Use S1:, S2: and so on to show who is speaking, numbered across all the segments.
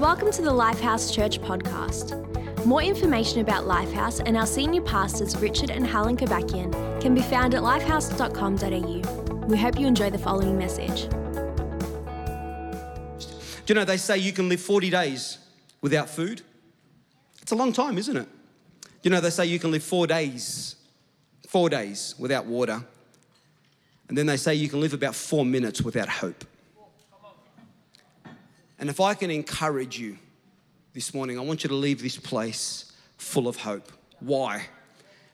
S1: Welcome to the Lifehouse Church podcast. More information about Lifehouse and our senior pastors, Richard and Helen Kobakian, can be found at lifehouse.com.au. We hope you enjoy the following message.
S2: Do you know they say you can live 40 days without food? It's a long time, isn't it? You know they say you can live four days, four days without water. And then they say you can live about four minutes without hope. And if I can encourage you this morning, I want you to leave this place full of hope. Why?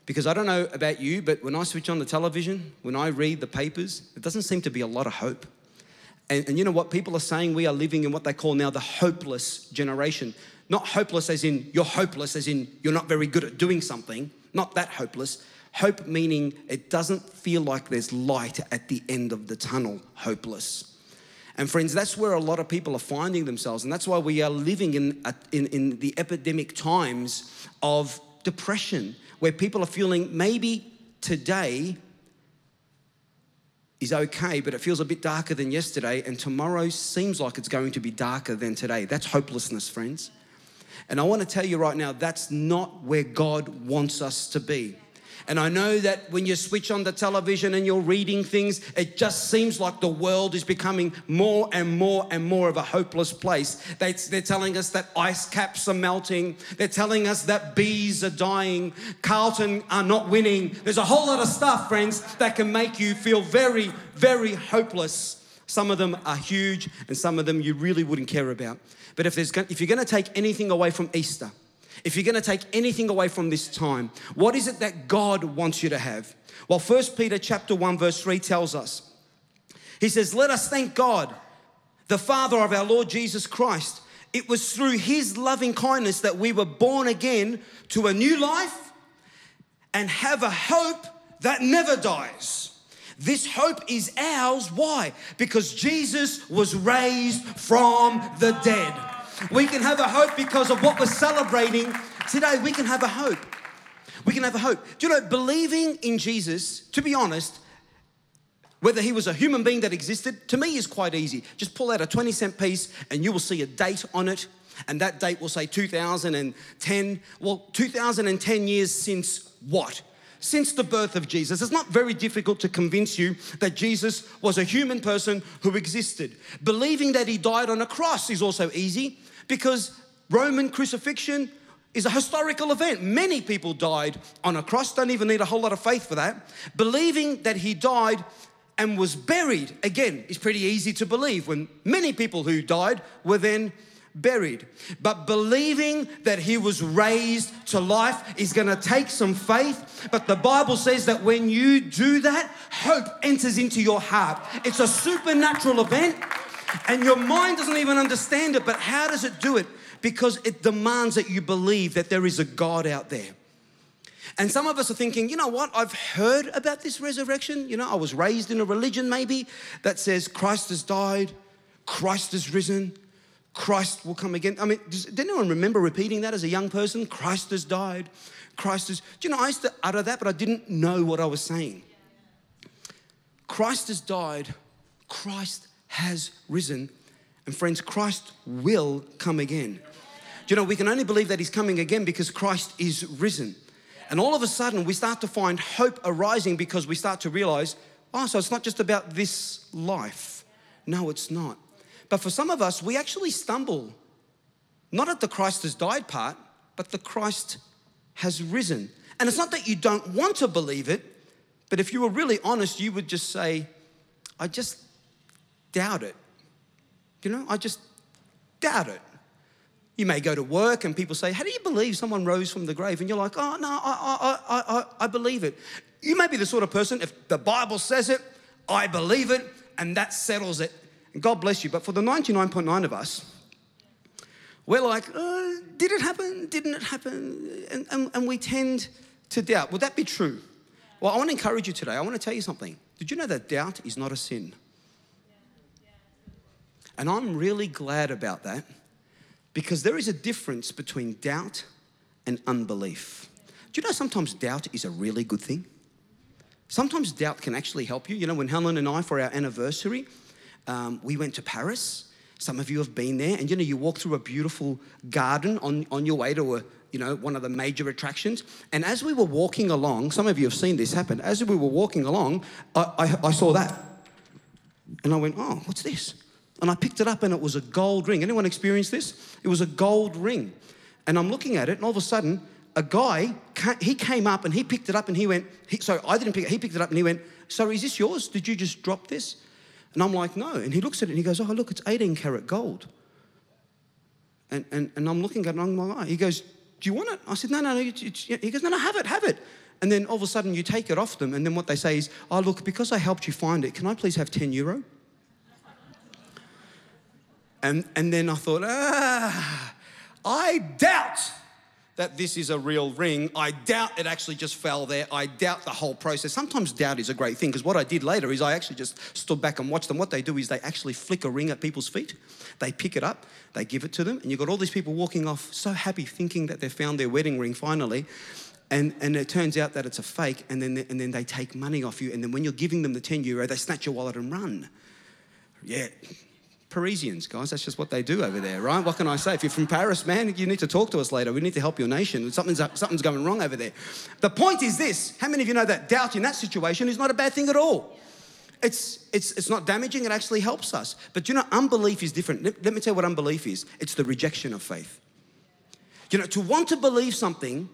S2: Because I don't know about you, but when I switch on the television, when I read the papers, it doesn't seem to be a lot of hope. And, and, you know what? People are saying we are living in what they call now the hopeless generation. Not hopeless as in you're hopeless, as in you're not very good at doing something. Not that hopeless. Hope meaning it doesn't feel like there's light at the end of the tunnel. Hopeless. And friends, that's where a lot of people are finding themselves. And that's why we are living in, in, in the epidemic times of depression, where people are feeling maybe today is okay, but it feels a bit darker than yesterday, and tomorrow seems like it's going to be darker than today. That's hopelessness, friends. And I want to tell you right now, that's not where God wants us to be. And I know that when you switch on the television and you're reading things, it just seems like the world is becoming more and more and more of a hopeless place. They, are telling us that ice caps are melting. They're telling us that bees are dying. Carlton are not winning. There's a whole lot of stuff, friends, that can make you feel very, very hopeless. Some of them are huge, and some of them you really wouldn't care about. But if, there's, if you're going to take anything away from Easter, if you're going to take anything away from this time, what is it that God wants you to have? Well, First Peter chapter 1 verse 3 tells us. He says, "Let us thank God, the Father of our Lord Jesus Christ. It was through his loving kindness that we were born again to a new life and have a hope that never dies." This hope is ours. Why? Because Jesus was raised from the dead. We can have a hope because of what we're celebrating today. We can have a hope. We can have a hope. Do you know, believing in Jesus, to be honest, whether he was a human being that existed, to me is quite easy. Just pull out a 20 cent piece and you will see a date on it. And that date will say 2010. Well, 2010 years since what? Since the birth of Jesus. It's not very difficult to convince you that Jesus was a human person who existed. Believing that he died on a cross is also easy because Roman crucifixion is a historical event. Many people died on a cross, don't even need a whole lot of faith for that. Believing that he died and was buried, again, is pretty easy to believe when many people who died were then buried. But believing that he was raised to life is going to take some faith. But the Bible says that when you do that, hope enters into your heart. It's a supernatural event and your mind doesn't even understand it. But how does it do it? Because it demands that you believe that there is a God out there. And some of us are thinking, you know what? I've heard about this resurrection. You know, I was raised in a religion maybe that says Christ has died, Christ has risen, Christ will come again. I mean, does, did anyone remember repeating that as a young person? Christ has died, Christ is. Do you know, I used to utter that, but I didn't know what I was saying. Christ has died, Christ has risen. And friends, Christ will come again. Do you know, we can only believe that He's coming again because Christ is risen. And all of a sudden, we start to find hope arising because we start to realize, oh, so it's not just about this life. No, it's not. But for some of us, we actually stumble not at the Christ has died part, but the Christ has risen. And it's not that you don't want to believe it, but if you were really honest, you would just say, I just doubt it. You know, I just doubt it. You may go to work and people say, How do you believe someone rose from the grave? And you're like, Oh, no, I, I, I, I believe it. You may be the sort of person, if the Bible says it, I believe it, and that settles it. God bless you. But for the 99.9 of us, we're like, uh, Did it happen? Didn't it happen? And, and, and we tend to doubt. Would that be true? Well, I want to encourage you today. I want to tell you something. Did you know that doubt is not a sin? And I'm really glad about that because there is a difference between doubt and unbelief. Do you know sometimes doubt is a really good thing? Sometimes doubt can actually help you. You know, when Helen and I, for our anniversary, um, we went to Paris Some of you have been there, and you know, you walk through a beautiful garden on, on your way to a, you know, one of the major attractions. And as we were walking along, some of you have seen this happen. As we were walking along, I, I, I saw that. And I went, oh, what's this? And I picked it up and it was a gold ring. Anyone experienced this? It was a gold ring. And I'm looking at it, and all of a sudden, a guy, he came up and he picked it up and he went, he, sorry, I didn't pick it, he picked it up and he went, so is this yours? Did you just drop this? And I'm like, no. And he looks at it and he goes, oh, look, it's 18 karat gold. And, and, and I'm looking at it and I'm like, he goes, do you want it? I said, no, no, no. He goes, no, no, have it, have it. And then all of a sudden you take it off them and then what they say is, oh, look, because I helped you find it, can I please have 10 euro? And, and then I thought, ah, I doubt that this is a real ring. I doubt it actually just fell there. I doubt the whole process. Sometimes doubt is a great thing because what I did later is I actually just stood back and watched them. What they do is they actually flick a ring at people's feet. They pick it up, they give it to them, and you've got all these people walking off so happy thinking that they found their wedding ring finally. And, and it turns out that it's a fake, and then, and then they take money off you. And then when you're giving them the 10 euro, they snatch your wallet and run. Yeah, Parisians, guys. That's just what they do over there, right? What can I say? If you're from Paris, man, you need to talk to us later. We need to help your nation. Something's, something's going wrong over there. The point is this how many of you know that doubt in that situation is not a bad thing at all? It's, it's, it's not damaging, it actually helps us. But you know, unbelief is different. Let, let me tell you what unbelief is it's the rejection of faith. You know, to want to believe something,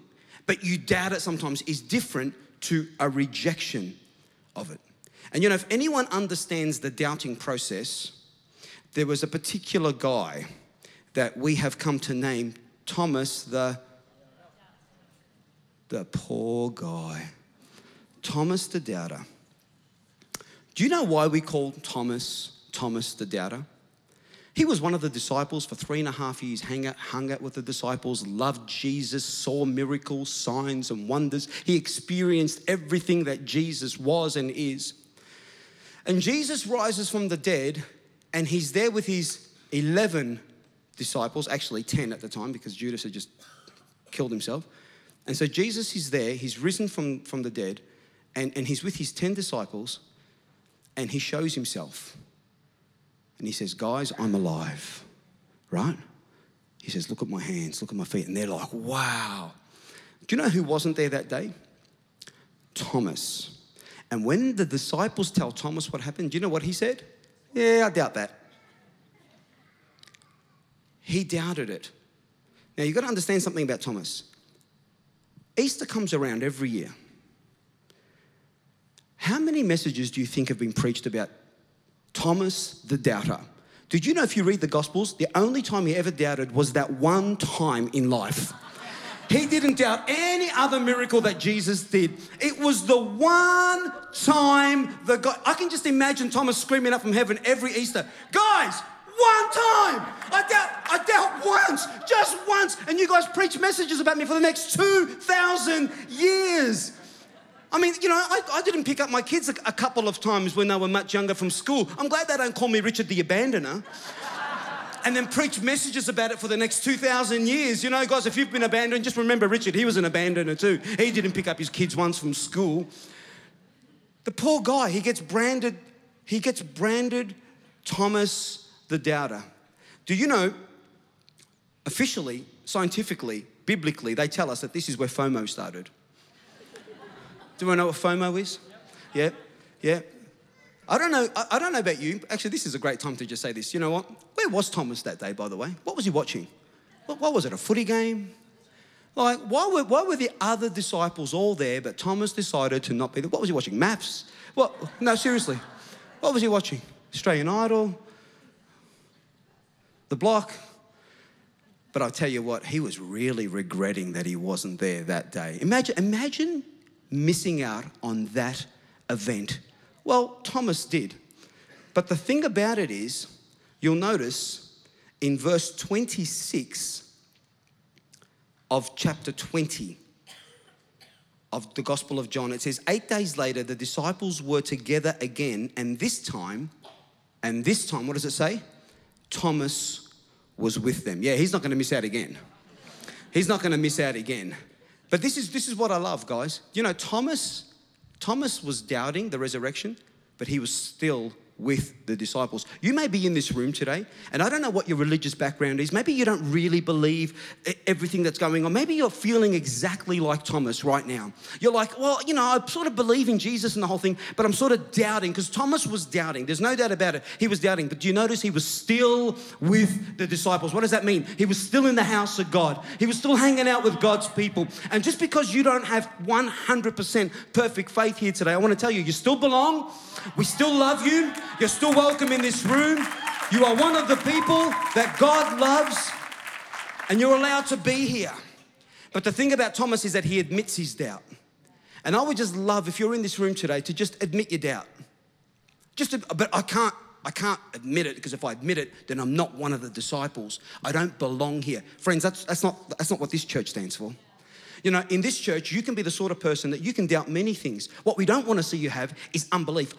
S2: but you doubt it sometimes, is different to a rejection of it. And you know, if anyone understands the doubting process, there was a particular guy that we have come to name Thomas the the poor guy. Thomas the doubter. Do you know why we call Thomas Thomas the doubter? He was one of the disciples for three and a half years, out, hung out with the disciples, loved Jesus, saw miracles, signs, and wonders. He experienced everything that Jesus was and is. And Jesus rises from the dead and he's there with his 11 disciples, actually 10 at the time because Judas had just killed himself. And so Jesus is there, he's risen from, from the dead, and, and he's with his 10 disciples, and he shows himself. And he says, Guys, I'm alive, right? He says, Look at my hands, look at my feet. And they're like, Wow. Do you know who wasn't there that day? Thomas. And when the disciples tell Thomas what happened, do you know what he said? Yeah, I doubt that. He doubted it. Now, you've got to understand something about Thomas. Easter comes around every year. How many messages do you think have been preached about Thomas the doubter? Did you know if you read the Gospels, the only time he ever doubted was that one time in life? He didn't doubt any other miracle that Jesus did. It was the one time the God. I can just imagine Thomas screaming up from heaven every Easter, guys, one time. I doubt, I doubt once, just once. And you guys preach messages about me for the next 2,000 years. I mean, you know, I, I, didn't pick up my kids a, a couple of times when they were much younger from school. I'm glad they don't call me Richard the Abandoner and then preach messages about it for the next 2,000 years. You know, guys, if you've been abandoned, just remember Richard, he was an abandoner too. He didn't pick up his kids once from school. The poor guy, he gets branded, he gets branded Thomas the Doubter. Do you know, officially, scientifically, biblically, they tell us that this is where FOMO started. Do I know what FOMO is? Yeah, yeah. I don't know. I don't know about you. Actually, this is a great time to just say this. You know what? Where was Thomas that day, by the way? What was he watching? What, what was it? A footy game? Like, why were, why were the other disciples all there, but Thomas decided to not be there? What was he watching? MAFS? What? No, seriously. What was he watching? Australian Idol? The block? But I'll tell you what, he was really regretting that he wasn't there that day. Imagine, imagine missing out on that event well, Thomas did. But the thing about it is, you'll notice in verse 26 of chapter 20 of the Gospel of John, it says, Eight days later, the disciples were together again, and this time, and this time, what does it say? Thomas was with them. Yeah, he's not going to miss out again. He's not going to miss out again. But this is, this is what I love, guys. You know, Thomas Thomas was doubting the resurrection, but he was still with the disciples. You may be in this room today, and I don't know what your religious background is. Maybe you don't really believe everything that's going on. Maybe you're feeling exactly like Thomas right now. You're like, well, you know, I sort of believe in Jesus and the whole thing, but I'm sort of doubting because Thomas was doubting. There's no doubt about it. He was doubting, but do you notice he was still with the disciples? What does that mean? He was still in the house of God, he was still hanging out with God's people. And just because you don't have 100% perfect faith here today, I want to tell you, you still belong. We still love you. You're still welcome in this room. You are one of the people that God loves, and you're allowed to be here. But the thing about Thomas is that he admits his doubt. And I would just love if you're in this room today to just admit your doubt. Just, but I can't. I can't admit it because if I admit it, then I'm not one of the disciples. I don't belong here. Friends, that's, that's, not, that's not what this church stands for. You know, in this church, you can be the sort of person that you can doubt many things. What we don't want to see you have is unbelief.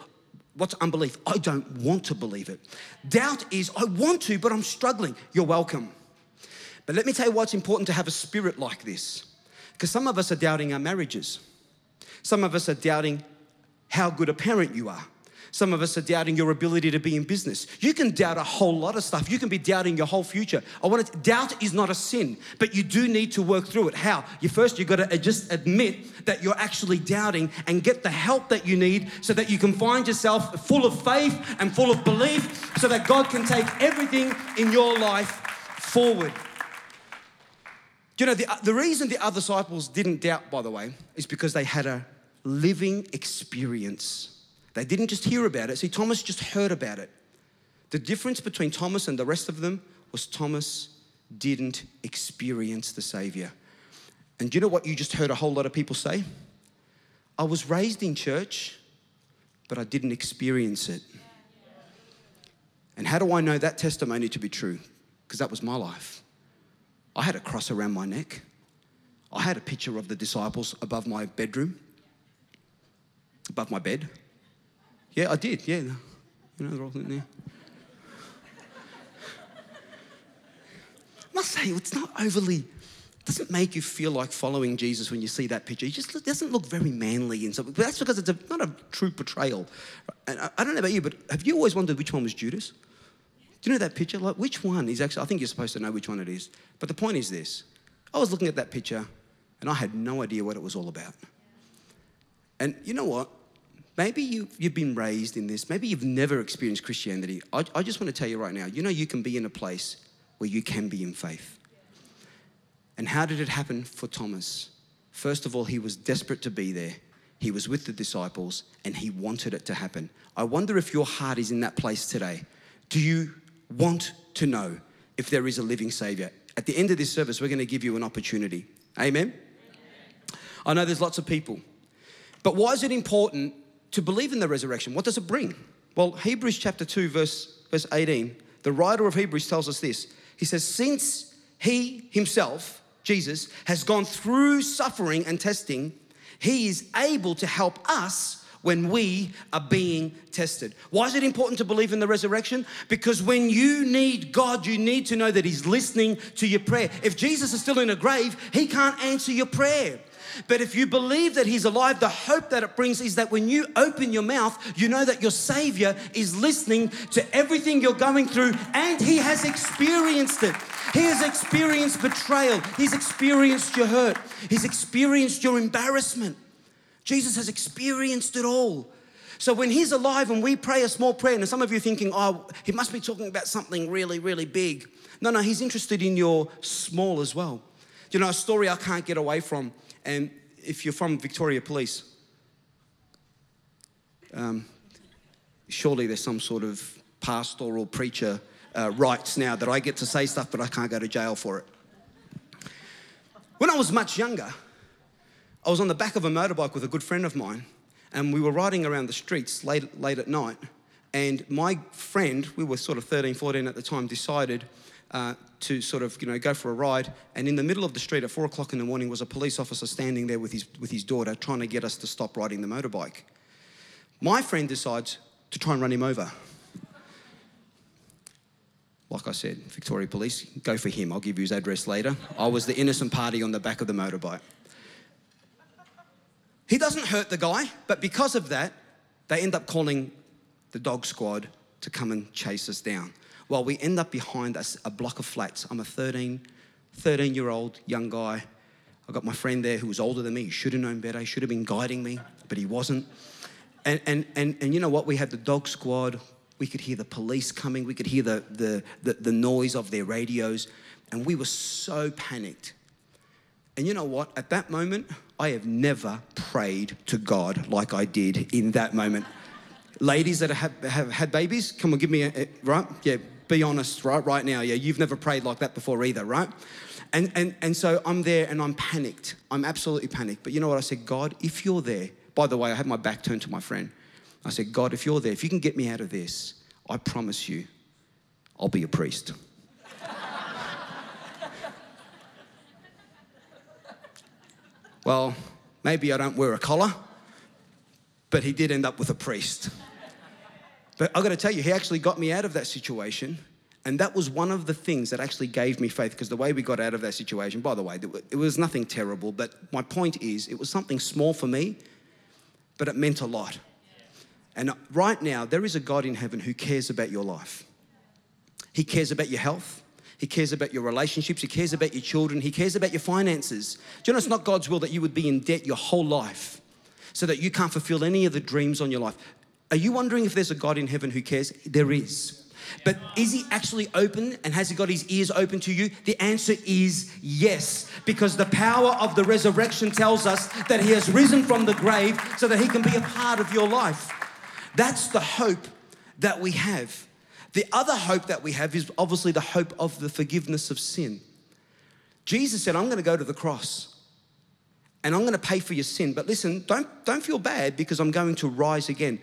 S2: What's unbelief? I don't want to believe it. Doubt is, I want to, but I'm struggling. You're welcome. But let me tell you why it's important to have a spirit like this. Because some of us are doubting our marriages, some of us are doubting how good a parent you are. Some of us are doubting your ability to be in business. You can doubt a whole lot of stuff. You can be doubting your whole future. I want to doubt is not a sin, but you do need to work through it. How? You first you got to uh, just admit that you're actually doubting and get the help that you need so that you can find yourself full of faith and full of belief so that God can take everything in your life forward. Do you know the, uh, the reason the other disciples didn't doubt, by the way, is because they had a living experience they didn't just hear about it. See, Thomas just heard about it. The difference between Thomas and the rest of them was Thomas didn't experience the Savior. And do you know what you just heard a whole lot of people say? I was raised in church, but I didn't experience it. And how do I know that testimony to be true? Because that was my life. I had a cross around my neck. I had a picture of the disciples above my bedroom, above my bed. Yeah, I did. Yeah. You know, they're all there. I must say, it's not overly, doesn't make you feel like following Jesus when you see that picture. He just doesn't look very manly and so. But that's because it's a, not a true portrayal. And I, I don't know about you, but have you always wondered which one was Judas? Do you know that picture? Like, which one is actually, I think you're supposed to know which one it is. But the point is this I was looking at that picture and I had no idea what it was all about. And you know what? Maybe you, you've been raised in this. Maybe you've never experienced Christianity. I, I just want to tell you right now you know, you can be in a place where you can be in faith. And how did it happen for Thomas? First of all, he was desperate to be there. He was with the disciples and he wanted it to happen. I wonder if your heart is in that place today. Do you want to know if there is a living Savior? At the end of this service, we're going to give you an opportunity. Amen? Amen. I know there's lots of people. But why is it important to believe in the resurrection, what does it bring? Well, Hebrews chapter 2, verse, verse 18, the writer of Hebrews tells us this. He says, Since he himself, Jesus, has gone through suffering and testing, he is able to help us when we are being tested. Why is it important to believe in the resurrection? Because when you need God, you need to know that He's listening to your prayer. If Jesus is still in a grave, He can't answer your prayer. But if you believe that He's alive, the hope that it brings is that when you open your mouth, you know that your Savior is listening to everything you're going through and He has experienced it. He has experienced betrayal, He's experienced your hurt, He's experienced your embarrassment. Jesus has experienced it all. So when he's alive and we pray a small prayer, and some of you are thinking, oh, he must be talking about something really, really big. No, no, he's interested in your small as well. You know, a story I can't get away from and if you're from Victoria Police, um, surely there's some sort of pastoral preacher uh, rights now that I get to say stuff, but I can't go to jail for it. When I was much younger, I was on the back of a motorbike with a good friend of mine, and we were riding around the streets late, late at night. And my friend, we were sort of 13, 14 at the time, decided uh, to sort of, you know, go for a ride. And in the middle of the street at four o'clock in the morning was a police officer standing there with his, with his daughter trying to get us to stop riding the motorbike. My friend decides to try and run him over. Like I said, Victoria Police, go for him. I'll give you his address later. I was the innocent party on the back of the motorbike. He doesn't hurt the guy, but because of that, they end up calling the dog squad to come and chase us down. Well, we end up behind us a block of flats. I'm a 13, 13 year old young guy. I got my friend there who was older than me. He should have known better. He should have been guiding me, but he wasn't. And, and, and, and you know what? We had the dog squad. We could hear the police coming. We could hear the, the, the, the noise of their radios. And we were so panicked. And you know what? At that moment, I have never prayed to God like I did in that moment. Ladies that have, have had babies, come on, give me a, a, right? Yeah, be honest, right? Right now, yeah, you've never prayed like that before either, right? And, and, and so I'm there and I'm panicked. I'm absolutely panicked. But you know what? I said, God, if you're there, by the way, I had my back turned to my friend. I said, God, if you're there, if you can get me out of this, I promise you, I'll be a priest. well, maybe I don't wear a collar, but he did end up with a priest. But I got to tell you, he actually got me out of that situation. And that was one of the things that actually gave me faith because the way we got out of that situation, by the way, it was nothing terrible, but my point is, it was something small for me, but it meant a lot. And right now, there is a God in heaven who cares about your life. He cares about your health. He cares about your relationships. He cares about your children. He cares about your finances. Do you know it's not God's will that you would be in debt your whole life so that you can't fulfill any of the dreams on your life? Are you wondering if there's a God in heaven who cares? There is. But is he actually open and has he got his ears open to you? The answer is yes, because the power of the resurrection tells us that he has risen from the grave so that he can be a part of your life. That's the hope that we have. The other hope that we have is obviously the hope of the forgiveness of sin. Jesus said, I'm going to go to the cross and I'm going to pay for your sin. But listen, don't, don't feel bad because I'm going to rise again.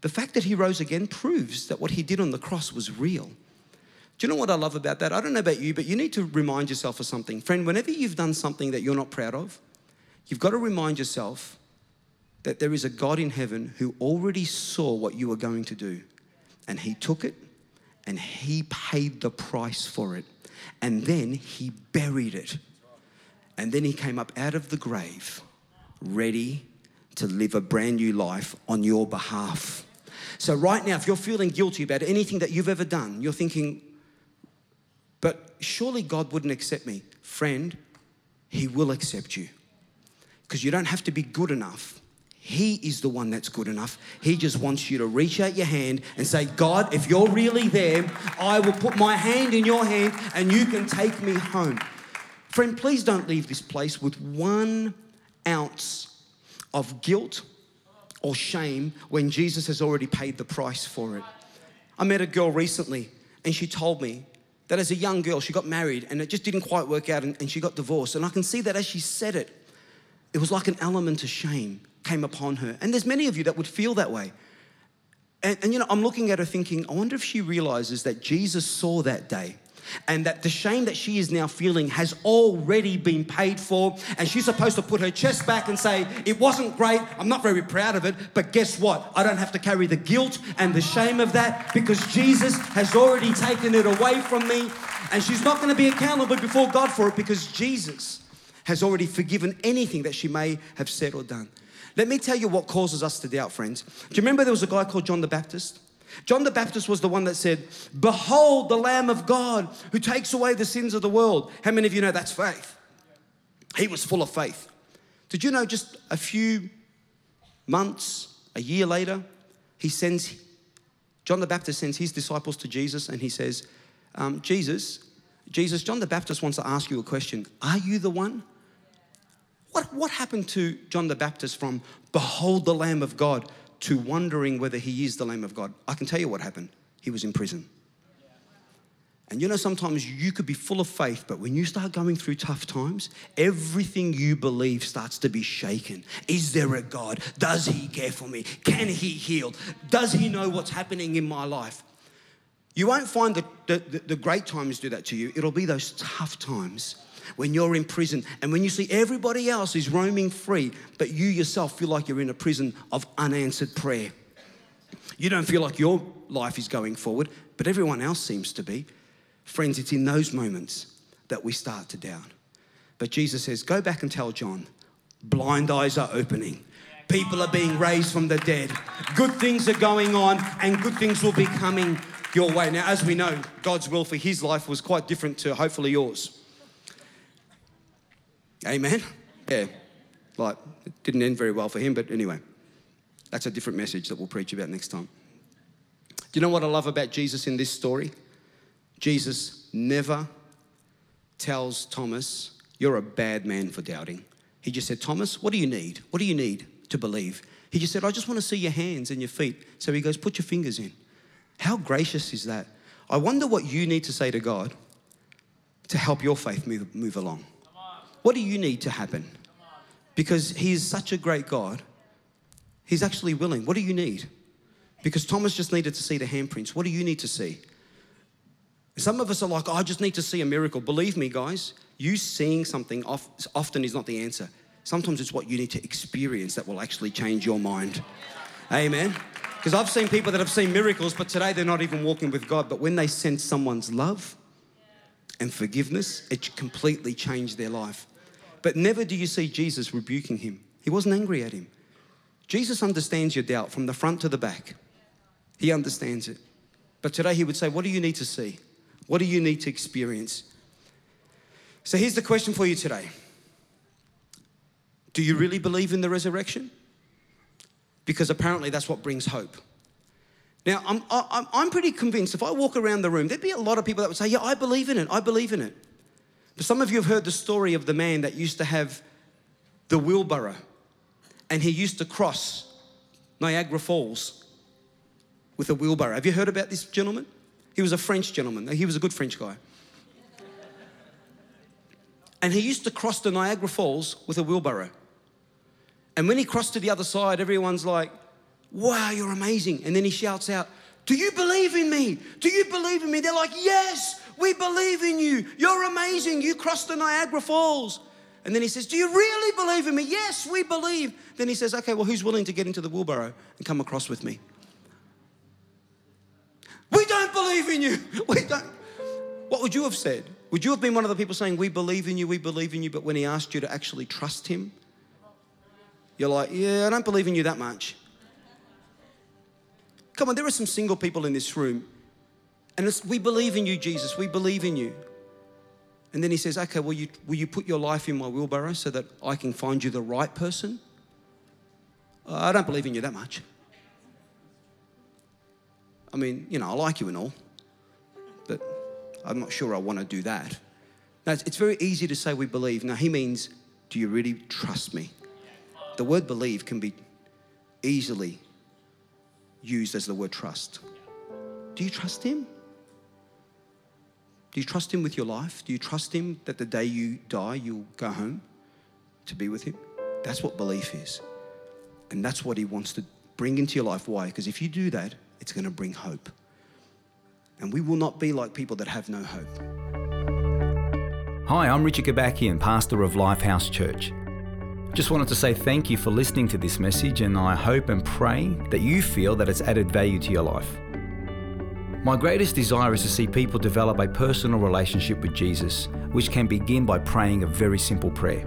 S2: The fact that he rose again proves that what he did on the cross was real. Do you know what I love about that? I don't know about you, but you need to remind yourself of something. Friend, whenever you've done something that you're not proud of, you've got to remind yourself that there is a God in heaven who already saw what you were going to do. And he took it and he paid the price for it. And then he buried it. And then he came up out of the grave ready to live a brand new life on your behalf. So, right now, if you're feeling guilty about anything that you've ever done, you're thinking, but surely God wouldn't accept me. Friend, He will accept you. Because you don't have to be good enough. He is the one that's good enough. He just wants you to reach out your hand and say, God, if you're really there, I will put my hand in your hand and you can take me home. Friend, please don't leave this place with one ounce of guilt or shame when Jesus has already paid the price for it. I met a girl recently and she told me that as a young girl, she got married and it just didn't quite work out and, and she got divorced. And I can see that as she said it, it was like an element of shame came upon her. And there's many of you that would feel that way. And, and you know, I'm looking at her thinking, I wonder if she realizes that Jesus saw that day and that the shame that she is now feeling has already been paid for. And she's supposed to put her chest back and say, It wasn't great. I'm not very proud of it. But guess what? I don't have to carry the guilt and the shame of that because Jesus has already taken it away from me. And she's not going to be accountable before God for it because Jesus has already forgiven anything that she may have said or done. Let me tell you what causes us to doubt, friends. Do you remember there was a guy called John the Baptist? John the Baptist was the one that said, Behold the Lamb of God who takes away the sins of the world. How many of you know that's faith? He was full of faith. Did you know just a few months, a year later, he sends, John the Baptist sends his disciples to Jesus and he says, um, Jesus, Jesus, John the Baptist wants to ask you a question. Are you the one? What, what happened to John the Baptist from behold the Lamb of God to wondering whether he is the Lamb of God. I can tell you what happened. He was in prison. And you know, sometimes you could be full of faith, but when you start going through tough times, everything you believe starts to be shaken. Is there a God? Does He care for me? Can He heal? Does He know what's happening in my life? You won't find the, the, the great times do that to you. It'll be those tough times when you're in prison and when you see everybody else is roaming free, but you yourself feel like you're in a prison of unanswered prayer. You don't feel like your life is going forward, but everyone else seems to be. Friends, it's in those moments that we start to doubt. But Jesus says, Go back and tell John, blind eyes are opening, People are being raised from the dead. Good things are going on, and good things will be coming your way. Now, as we know, God's will for his life was quite different to hopefully yours. Amen? Yeah. Like, it didn't end very well for him, but anyway, that's a different message that we'll preach about next time. Do you know what I love about Jesus in this story? Jesus never tells Thomas, You're a bad man for doubting. He just said, Thomas, what do you need? What do you need to believe? He just said, I just want to see your hands and your feet. So he goes, Put your fingers in. How gracious is that? I wonder what you need to say to God to help your faith move, move along. What do you need to happen? Because He is such a great God. He's actually willing. What do you need? Because Thomas just needed to see the handprints. What do you need to see? Some of us are like, oh, I just need to see a miracle. Believe me, guys, you seeing something often is not the answer. Sometimes it's what you need to experience that will actually change your mind. Amen. Because I've seen people that have seen miracles, but today they're not even walking with God. But when they sense someone's love and forgiveness, it completely changed their life. But never do you see Jesus rebuking him. He wasn't angry at him. Jesus understands your doubt from the front to the back. He understands it. But today he would say, What do you need to see? What do you need to experience? So here's the question for you today Do you really believe in the resurrection? Because apparently that's what brings hope. Now, I'm, I'm, I'm pretty convinced if I walk around the room, there'd be a lot of people that would say, Yeah, I believe in it. I believe in it. But some of you have heard the story of the man that used to have the wheelbarrow and he used to cross Niagara Falls with a wheelbarrow. Have you heard about this gentleman? He was a French gentleman. He was a good French guy. And he used to cross the Niagara Falls with a wheelbarrow. And when he crossed to the other side, everyone's like, wow, you're amazing. And then he shouts out, do you believe in me? Do you believe in me? They're like, yes, we believe in you. You're amazing. You crossed the Niagara Falls. And then he says, Do you really believe in me? Yes, we believe. Then he says, Okay, well, who's willing to get into the wheelbarrow and come across with me? We don't believe in you. We don't. What would you have said? Would you have been one of the people saying, We believe in you, we believe in you, but when he asked you to actually trust him, you're like, Yeah, I don't believe in you that much. Come on, there are some single people in this room and we believe in you, Jesus. We believe in you. And then he says, Okay, will you, will you put your life in my wheelbarrow so that I can find you the right person? Uh, I don't believe in you that much. I mean, you know, I like you and all, but I'm not sure I want to do that. Now, it's very easy to say we believe. Now, he means, Do you really trust me? The word believe can be easily used as the word trust. Do you trust him? Do you trust Him with your life? Do you trust Him that the day you die, you'll go home to be with Him? That's what belief is. And that's what He wants to bring into your life. Why? Because if you do that, it's going to bring hope. And we will not be like people that have no hope.
S3: Hi, I'm Richard Kobakian, pastor of Lifehouse Church. Just wanted to say thank you for listening to this message, and I hope and pray that you feel that it's added value to your life. My greatest desire is to see people develop a personal relationship with Jesus, which can begin by praying a very simple prayer.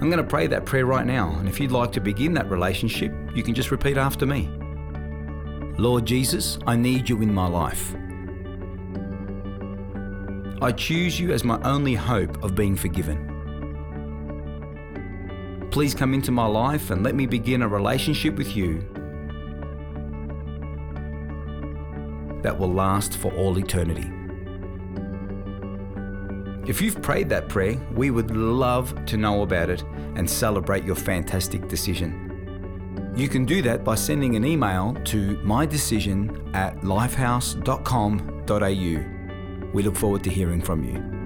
S3: I'm going to pray that prayer right now, and if you'd like to begin that relationship, you can just repeat after me. Lord Jesus, I need you in my life. I choose you as my only hope of being forgiven. Please come into my life and let me begin a relationship with you that will last for all eternity. If you've prayed that prayer, we would love to know about it and celebrate your fantastic decision. You can do that by sending an email to mydecision at lifehouse.com.au. We look forward to hearing from you.